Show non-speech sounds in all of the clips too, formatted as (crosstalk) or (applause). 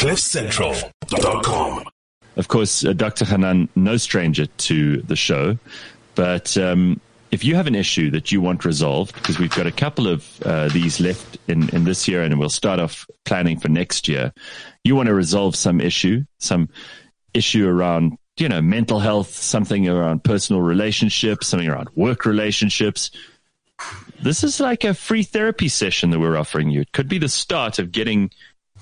CliffCentral.com. Of course, uh, Dr. Hanan, no stranger to the show, but um, if you have an issue that you want resolved, because we've got a couple of uh, these left in, in this year, and we'll start off planning for next year, you want to resolve some issue, some issue around you know mental health, something around personal relationships, something around work relationships. This is like a free therapy session that we're offering you. It could be the start of getting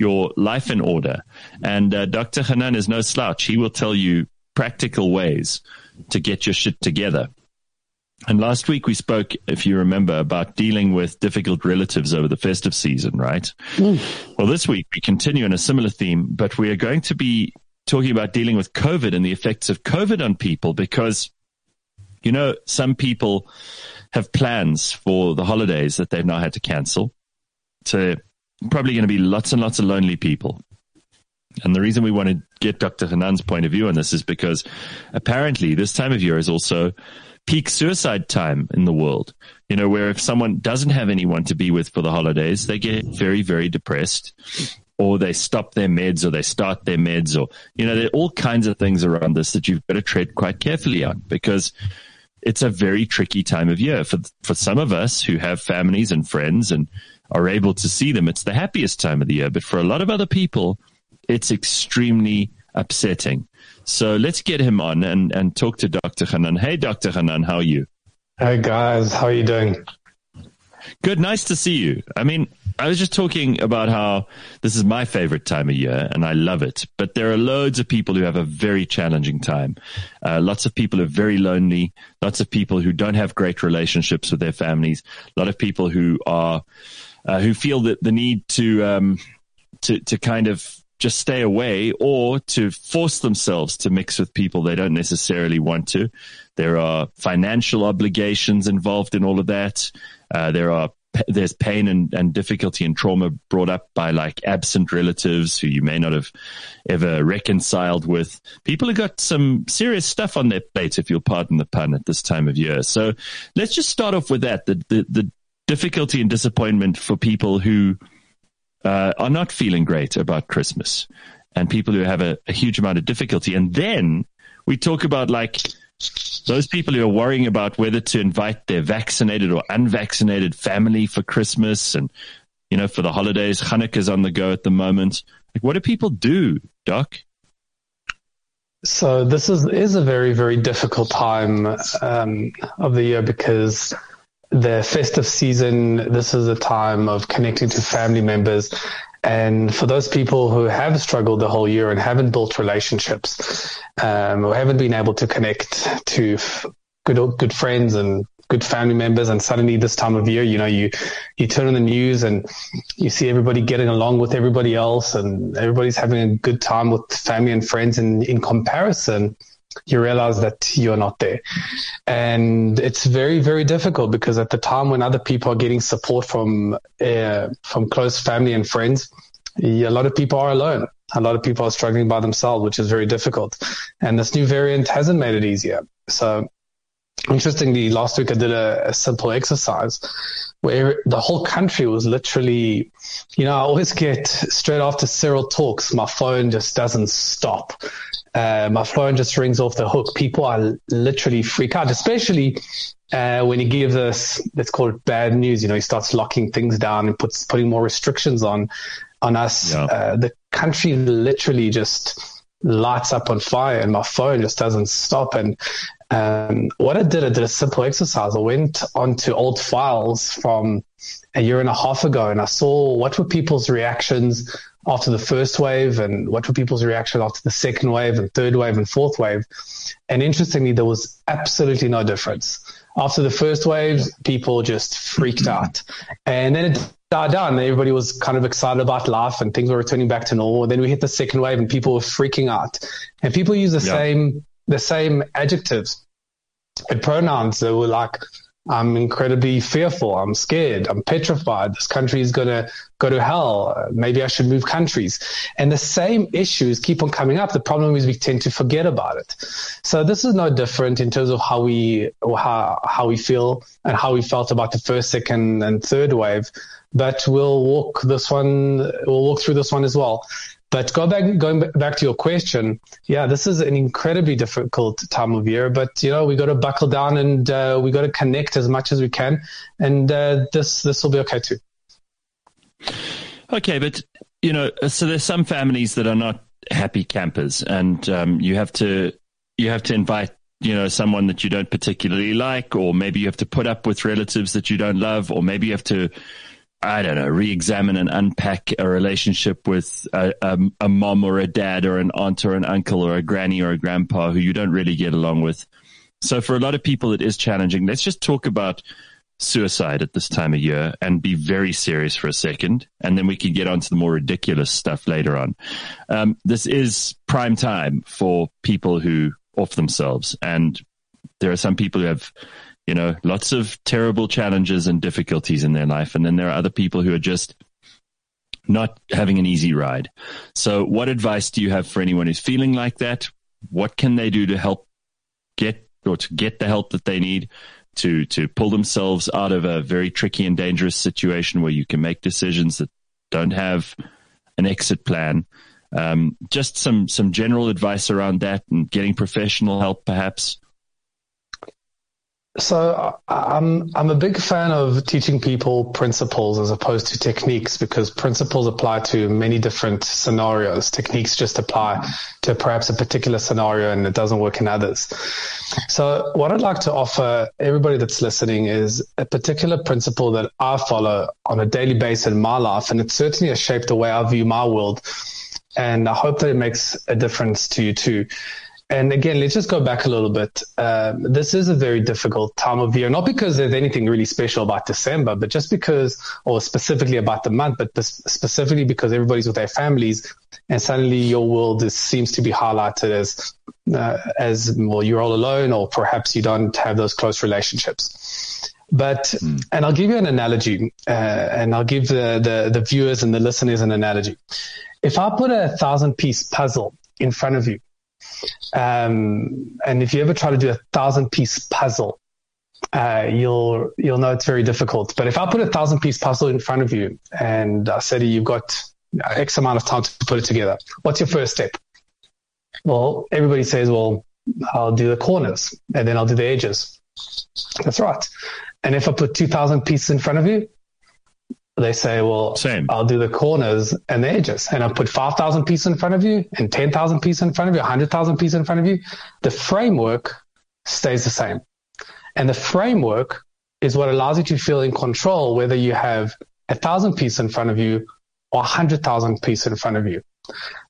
your life in order. And uh, Dr. Hanan is no slouch. He will tell you practical ways to get your shit together. And last week we spoke, if you remember, about dealing with difficult relatives over the festive season, right? Mm. Well, this week we continue in a similar theme, but we are going to be talking about dealing with COVID and the effects of COVID on people because, you know, some people have plans for the holidays that they've now had to cancel. So probably going to be lots and lots of lonely people. And the reason we want to get Dr. Hanan's point of view on this is because apparently this time of year is also peak suicide time in the world. You know, where if someone doesn't have anyone to be with for the holidays, they get very, very depressed or they stop their meds or they start their meds or, you know, there are all kinds of things around this that you've got to tread quite carefully on because it's a very tricky time of year for, for some of us who have families and friends and are able to see them. It's the happiest time of the year, but for a lot of other people, it's extremely upsetting. So let's get him on and, and talk to Dr. Hanan. Hey, Dr. Hanan, how are you? Hey guys, how are you doing? Good, nice to see you. I mean, I was just talking about how this is my favorite time of year and I love it, but there are loads of people who have a very challenging time. Uh, lots of people are very lonely. Lots of people who don't have great relationships with their families. A lot of people who are uh, who feel that the need to um, to to kind of just stay away or to force themselves to mix with people they don't necessarily want to. There are financial obligations involved in all of that. Uh, there are there's pain and, and difficulty and trauma brought up by like absent relatives who you may not have ever reconciled with. People have got some serious stuff on their plate, if you'll pardon the pun, at this time of year. So let's just start off with that. The, the, the difficulty and disappointment for people who uh, are not feeling great about Christmas and people who have a, a huge amount of difficulty. And then we talk about like those people who are worrying about whether to invite their vaccinated or unvaccinated family for Christmas and, you know, for the holidays. Hanukkah's on the go at the moment. Like, what do people do, Doc? So this is is a very very difficult time um, of the year because the festive season, this is a time of connecting to family members. And for those people who have struggled the whole year and haven't built relationships, um, or haven't been able to connect to good, good friends and good family members, and suddenly this time of year, you know, you you turn on the news and you see everybody getting along with everybody else, and everybody's having a good time with family and friends. And in comparison, you realize that you're not there. And it's very, very difficult because at the time when other people are getting support from, uh, from close family and friends, a lot of people are alone. A lot of people are struggling by themselves, which is very difficult. And this new variant hasn't made it easier. So interestingly, last week I did a, a simple exercise where the whole country was literally, you know, I always get straight after Cyril talks, my phone just doesn't stop. Uh, my phone just rings off the hook. People are literally freak out, especially uh, when he gives us, let's call it bad news. You know, he starts locking things down and puts putting more restrictions on on us. Yeah. Uh, the country literally just lights up on fire, and my phone just doesn't stop. And um, what I did, I did a simple exercise. I went onto old files from a year and a half ago, and I saw what were people's reactions after the first wave and what were people's reaction after the second wave and third wave and fourth wave. And interestingly, there was absolutely no difference. After the first wave, people just freaked out. And then it died down. Everybody was kind of excited about life and things were returning back to normal. Then we hit the second wave and people were freaking out. And people use the yeah. same the same adjectives and pronouns. that were like, I'm incredibly fearful. I'm scared. I'm petrified. This country is going to go to hell. Maybe I should move countries. And the same issues keep on coming up. The problem is we tend to forget about it. So this is no different in terms of how we, how, how we feel and how we felt about the first, second and third wave. But we'll walk this one, we'll walk through this one as well. But go back, going back to your question, yeah, this is an incredibly difficult time of year. But you know, we got to buckle down and uh, we got to connect as much as we can, and uh, this this will be okay too. Okay, but you know, so there's some families that are not happy campers, and um, you have to you have to invite you know someone that you don't particularly like, or maybe you have to put up with relatives that you don't love, or maybe you have to I don't know, re-examine and unpack a relationship with a, a, a, mom or a dad or an aunt or an uncle or a granny or a grandpa who you don't really get along with. So for a lot of people, it is challenging. Let's just talk about suicide at this time of year and be very serious for a second. And then we can get on to the more ridiculous stuff later on. Um, this is prime time for people who off themselves. And there are some people who have you know, lots of terrible challenges and difficulties in their life. And then there are other people who are just not having an easy ride. So what advice do you have for anyone who's feeling like that? What can they do to help get or to get the help that they need to, to pull themselves out of a very tricky and dangerous situation where you can make decisions that don't have an exit plan? Um, just some, some general advice around that and getting professional help perhaps. So I'm I'm a big fan of teaching people principles as opposed to techniques because principles apply to many different scenarios. Techniques just apply to perhaps a particular scenario and it doesn't work in others. So what I'd like to offer everybody that's listening is a particular principle that I follow on a daily basis in my life and it certainly has shaped the way I view my world. And I hope that it makes a difference to you too. And again, let's just go back a little bit. Um, this is a very difficult time of year, not because there's anything really special about December, but just because, or specifically about the month, but specifically because everybody's with their families, and suddenly your world is, seems to be highlighted as uh, as well you're all alone, or perhaps you don't have those close relationships. But mm. and I'll give you an analogy, uh, and I'll give the, the the viewers and the listeners an analogy. If I put a thousand piece puzzle in front of you um, and if you ever try to do a thousand piece puzzle, uh, you'll you'll know it's very difficult. But if I put a thousand piece puzzle in front of you and I say to you, you've got X amount of time to put it together, what's your first step? Well, everybody says, well, I'll do the corners and then I'll do the edges. That's right. And if I put 2,000 pieces in front of you, they say, well, Same. I'll do the corners and the edges and I'll put 5,000 pieces in front of you and 10,000 pieces in front of you, 100,000 pieces in front of you. The framework stays the same. And the framework is what allows you to feel in control, whether you have a thousand pieces in front of you or a hundred thousand pieces in front of you.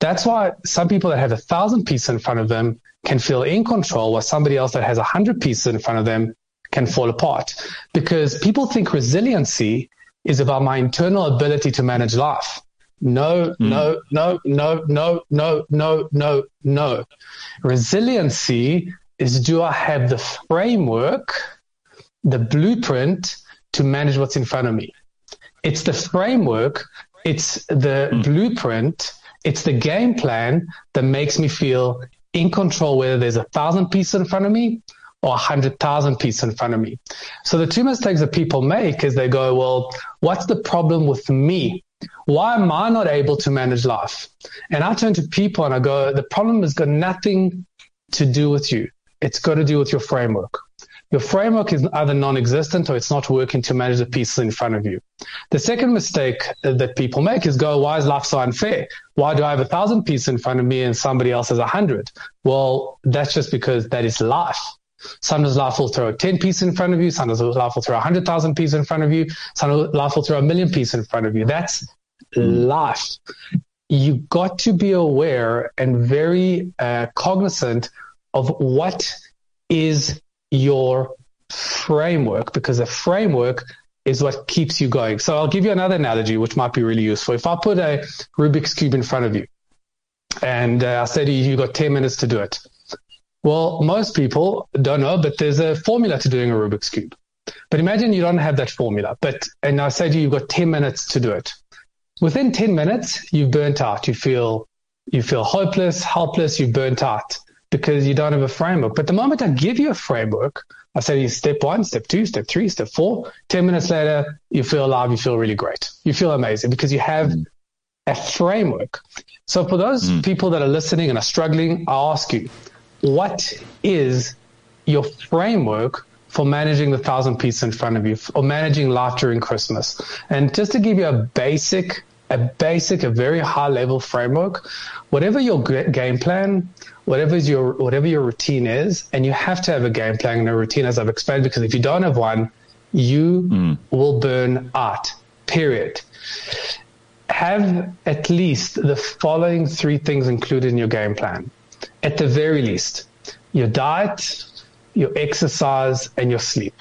That's why some people that have a thousand pieces in front of them can feel in control while somebody else that has a hundred pieces in front of them can fall apart because people think resiliency is about my internal ability to manage life. No, mm. no, no, no, no, no, no, no, no. Resiliency is do I have the framework, the blueprint to manage what's in front of me? It's the framework, it's the mm. blueprint, it's the game plan that makes me feel in control whether there's a thousand pieces in front of me or 100,000 pieces in front of me. So the two mistakes that people make is they go, well, what's the problem with me? Why am I not able to manage life? And I turn to people and I go, the problem has got nothing to do with you. It's got to do with your framework. Your framework is either non-existent or it's not working to manage the pieces in front of you. The second mistake that people make is go, why is life so unfair? Why do I have a thousand pieces in front of me and somebody else has a hundred? Well, that's just because that is life. Sometimes life will throw 10 pieces in front of you. Sometimes life will throw 100,000 pieces in front of you. Sometimes life will throw a million pieces in front of you. That's life. You got to be aware and very uh, cognizant of what is your framework because the framework is what keeps you going. So I'll give you another analogy, which might be really useful. If I put a Rubik's Cube in front of you and uh, I to you, you've got 10 minutes to do it. Well, most people don't know, but there's a formula to doing a Rubik's Cube. But imagine you don't have that formula, but, and I say to you, you've got 10 minutes to do it. Within 10 minutes, you've burnt out. You feel, you feel hopeless, helpless, you've burnt out because you don't have a framework. But the moment I give you a framework, I say to you step one, step two, step three, step four, 10 minutes later, you feel alive. You feel really great. You feel amazing because you have a framework. So for those mm. people that are listening and are struggling, I ask you, what is your framework for managing the thousand pieces in front of you or managing life during Christmas? And just to give you a basic, a basic, a very high level framework, whatever your game plan, whatever is your, whatever your routine is, and you have to have a game plan and a routine as I've explained, because if you don't have one, you mm. will burn out, period have at least the following three things included in your game plan. At the very least, your diet, your exercise, and your sleep.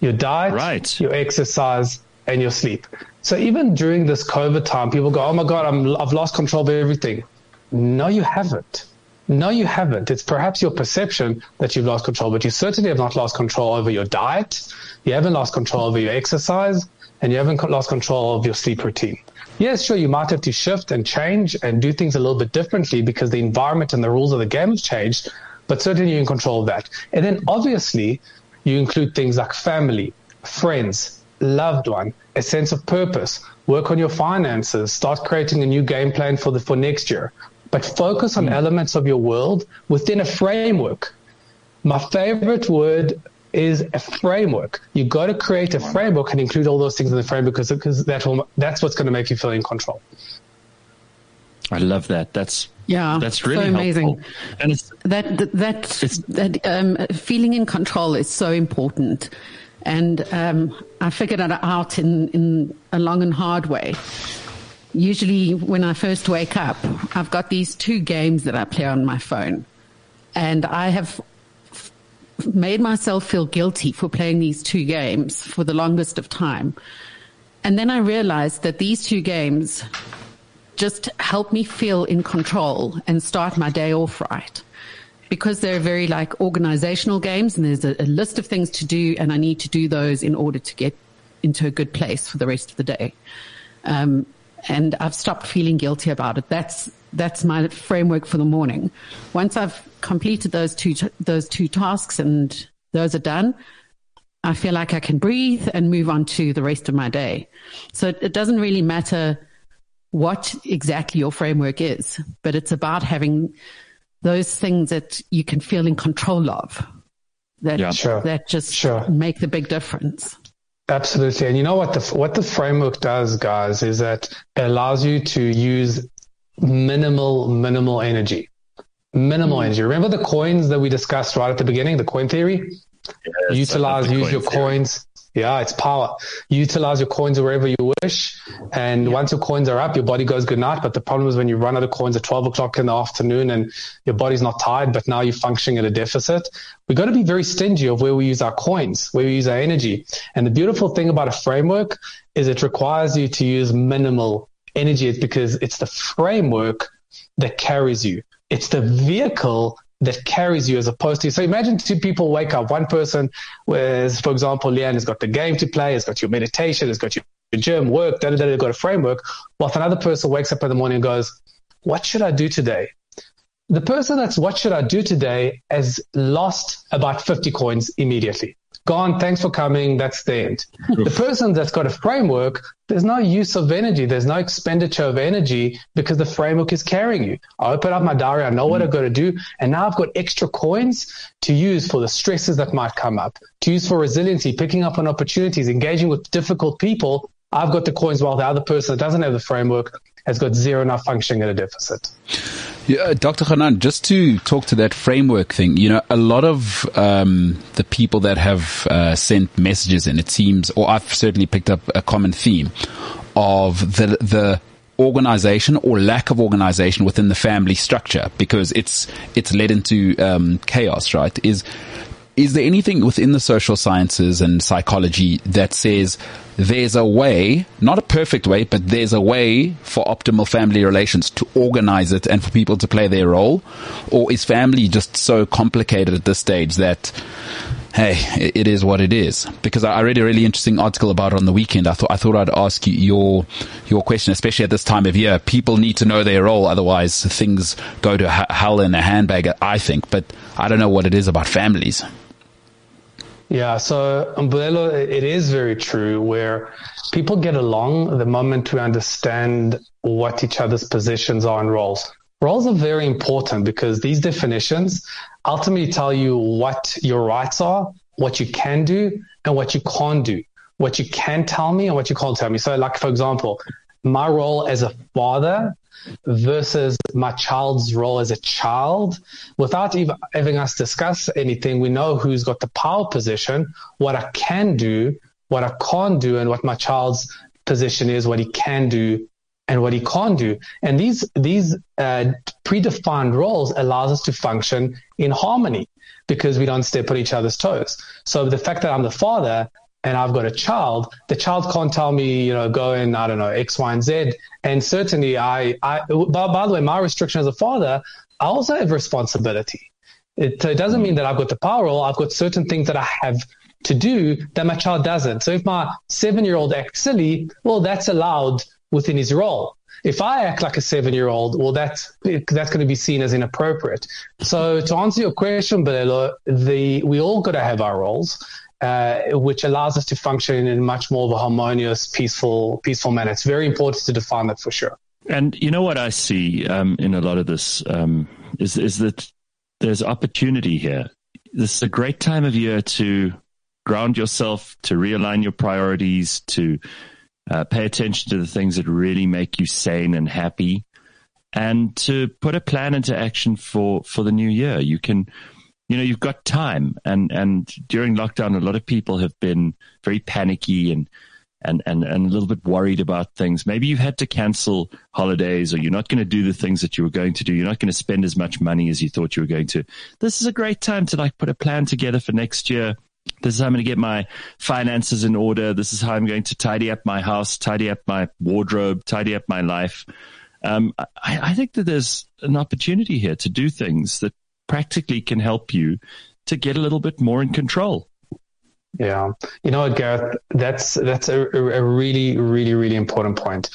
Your diet, right. your exercise, and your sleep. So even during this COVID time, people go, "Oh my God, I'm, I've lost control of everything." No, you haven't. No, you haven't. It's perhaps your perception that you've lost control, but you certainly have not lost control over your diet. You haven't lost control over your exercise, and you haven't lost control of your sleep routine yes, sure, you might have to shift and change and do things a little bit differently because the environment and the rules of the game have changed, but certainly you can control that. And then obviously you include things like family, friends, loved one, a sense of purpose, work on your finances, start creating a new game plan for the, for next year, but focus on mm. elements of your world within a framework. My favorite word is a framework. You've got to create a framework and include all those things in the framework because, because that will, that's what's going to make you feel in control. I love that. That's yeah, that's really so amazing. Helpful. And it's, that that that, that um, feeling in control is so important. And um, I figured it out in in a long and hard way. Usually, when I first wake up, I've got these two games that I play on my phone, and I have made myself feel guilty for playing these two games for the longest of time. And then I realized that these two games just help me feel in control and start my day off right. Because they're very like organizational games and there's a, a list of things to do and I need to do those in order to get into a good place for the rest of the day. Um, and I've stopped feeling guilty about it. That's that's my framework for the morning. Once I've completed those two those two tasks and those are done, I feel like I can breathe and move on to the rest of my day. So it doesn't really matter what exactly your framework is, but it's about having those things that you can feel in control of that yeah, sure. that just sure. make the big difference. Absolutely. And you know what the what the framework does, guys, is that it allows you to use minimal, minimal energy. Minimal mm. energy. Remember the coins that we discussed right at the beginning, the coin theory? Yes, Utilize, use your theory. coins. Yeah, it's power. You Utilize your coins wherever you wish. And yeah. once your coins are up, your body goes good night. But the problem is when you run out of coins at 12 o'clock in the afternoon and your body's not tired, but now you're functioning at a deficit. We've got to be very stingy of where we use our coins, where we use our energy. And the beautiful thing about a framework is it requires you to use minimal energy is because it's the framework that carries you. It's the vehicle that carries you as opposed to, so imagine two people wake up, one person, whereas, for example, Leanne has got the game to play, has got your meditation, has got your gym, work, da da da, got a framework, whilst another person wakes up in the morning and goes, what should I do today? The person that's what should I do today? has lost about 50 coins immediately gone. Thanks for coming. That's the end. the person that's got a framework, there's no use of energy. There's no expenditure of energy because the framework is carrying you. I open up my diary. I know what mm. I've got to do. And now I've got extra coins to use for the stresses that might come up, to use for resiliency, picking up on opportunities, engaging with difficult people. I've got the coins while the other person that doesn't have the framework has got zero enough functioning at a deficit. Yeah, Dr. Hanan, just to talk to that framework thing, you know, a lot of um, the people that have uh, sent messages in, it seems, or I've certainly picked up a common theme of the the organization or lack of organization within the family structure because it's it's led into um, chaos, right? Is is there anything within the social sciences and psychology that says there's a way, not a perfect way, but there's a way for optimal family relations to organize it and for people to play their role? Or is family just so complicated at this stage that, hey, it is what it is? Because I read a really interesting article about it on the weekend. I thought, I thought I'd ask you your, your question, especially at this time of year. People need to know their role. Otherwise things go to hell in a handbag, I think, but I don't know what it is about families. Yeah, so um, Mbulelo, it is very true where people get along the moment we understand what each other's positions are and roles. Roles are very important because these definitions ultimately tell you what your rights are, what you can do, and what you can't do. What you can tell me and what you can't tell me. So, like, for example, my role as a father versus my child's role as a child without even having us discuss anything we know who's got the power position what i can do what i can't do and what my child's position is what he can do and what he can't do. And these these uh, predefined roles allows us to function in harmony because we don't step on each other's toes. So the fact that I'm the father and I've got a child, the child can't tell me, you know, go in, I don't know, X, Y, and Z. And certainly I, I by, by the way, my restriction as a father, I also have responsibility. It, it doesn't mean that I've got the power role. I've got certain things that I have to do that my child doesn't. So if my seven year old acts silly, well, that's allowed within his role. If I act like a seven year old, well, that's, that's going to be seen as inappropriate. So to answer your question, Mbulelo, the, we all got to have our roles. Uh, which allows us to function in much more of a harmonious, peaceful, peaceful manner. It's very important to define that for sure. And you know what I see um, in a lot of this um, is is that there's opportunity here. This is a great time of year to ground yourself, to realign your priorities, to uh, pay attention to the things that really make you sane and happy, and to put a plan into action for for the new year. You can, you know, you've got time, and and during lockdown, a lot of people have been very panicky and. And, and, and a little bit worried about things. Maybe you've had to cancel holidays or you're not going to do the things that you were going to do. You're not going to spend as much money as you thought you were going to. This is a great time to like put a plan together for next year this is how I'm going to get my finances in order. This is how I'm going to tidy up my house, tidy up my wardrobe, tidy up my life. Um, I, I think that there's an opportunity here to do things that practically can help you to get a little bit more in control. Yeah, you know what, Gareth, that's that's a, a really, really, really important point.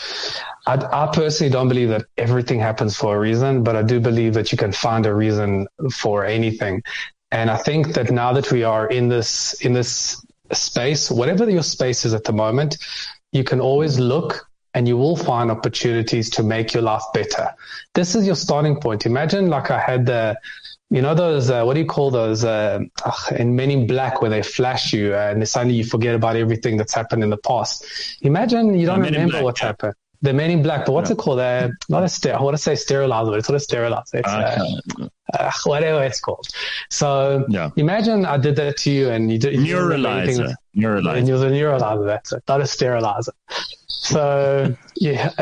I, I, personally don't believe that everything happens for a reason, but I do believe that you can find a reason for anything. And I think that now that we are in this, in this space, whatever your space is at the moment, you can always look and you will find opportunities to make your life better. This is your starting point. Imagine like I had the, you know, those, uh, what do you call those, uh, in Men in Black where they flash you uh, and suddenly you forget about everything that's happened in the past. Imagine you don't remember what's happened. The Men in Black, but what's yeah. it called? Uh, not a ster- I want to say sterilizer. but It's not a sterilizer. It's uh, uh, whatever it's called. So yeah. imagine I did that to you and you did neuralizer. Neuralizer. And you're the neuralizer. That's it. Not a sterilizer. So (laughs) yeah. (laughs)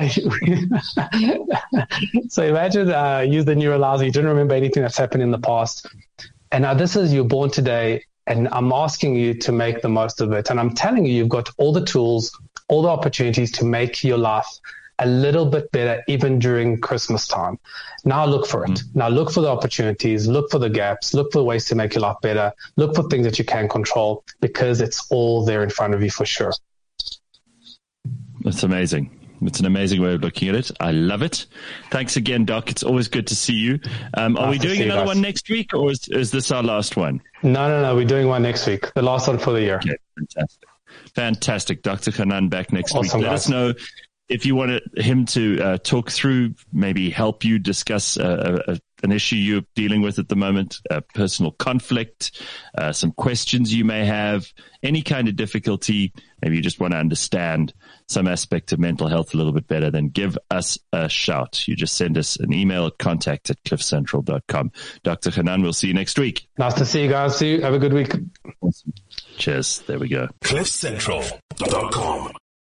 so imagine uh, use the neuralizer. You didn't remember anything that's happened in the past, and now this is you're born today, and I'm asking you to make the most of it. And I'm telling you, you've got all the tools, all the opportunities to make your life a little bit better even during Christmas time. Now look for it. Mm-hmm. Now look for the opportunities, look for the gaps, look for ways to make your life better, look for things that you can control because it's all there in front of you for sure. That's amazing. It's an amazing way of looking at it. I love it. Thanks again, Doc. It's always good to see you. Um, are nice we doing another one next week, or is, is this our last one? No, no, no. We're doing one next week. The last one for the year. Okay, fantastic. Fantastic. Dr. Hanan back next awesome, week. Let guys. us know if you wanted him to uh, talk through, maybe help you discuss uh, a, an issue you're dealing with at the moment, a personal conflict, uh, some questions you may have, any kind of difficulty, maybe you just want to understand some aspect of mental health a little bit better, then give us a shout. You just send us an email at contact at cliffcentral.com. Dr. Hanan, we'll see you next week. Nice to see you guys. See you. Have a good week. Awesome. Cheers. There we go. cliffcentral.com